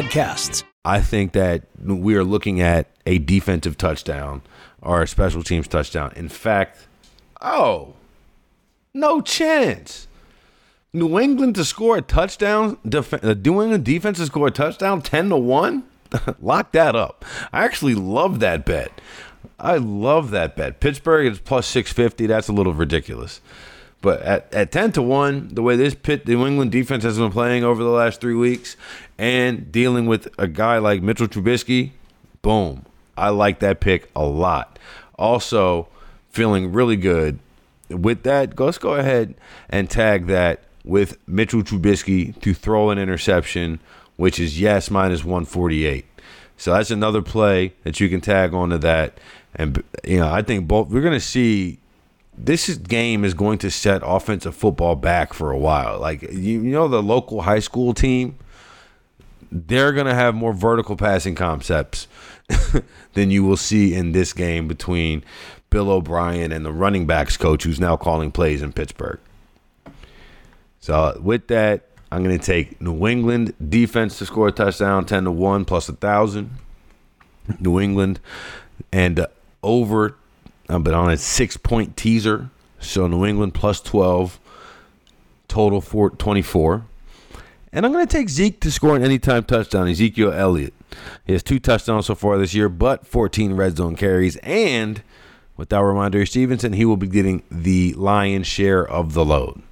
podcasts. I think that we are looking at a defensive touchdown or a special teams touchdown. In fact, oh, no chance. New England to score a touchdown, def- uh, New England defense to score a touchdown 10 to 1? Lock that up. I actually love that bet. I love that bet. Pittsburgh is plus 650. That's a little ridiculous. But at, at 10 to 1, the way this Pitt New England defense has been playing over the last three weeks and dealing with a guy like Mitchell Trubisky, boom. I like that pick a lot. Also, feeling really good with that. Let's go ahead and tag that with Mitchell Trubisky to throw an interception, which is yes, minus 148. So that's another play that you can tag onto that. And, you know, I think both, we're going to see this is, game is going to set offensive football back for a while. Like you know, the local high school team, they're going to have more vertical passing concepts than you will see in this game between Bill O'Brien and the running backs coach, who's now calling plays in Pittsburgh. So with that, I'm going to take New England defense to score a touchdown, ten to one plus a thousand. New England and over uh, but on a six point teaser. So New England plus 12, total for 24. And I'm going to take Zeke to score an anytime touchdown. Ezekiel Elliott. He has two touchdowns so far this year, but 14 red zone carries. And without Rhamondre Stevenson, he will be getting the lion's share of the load.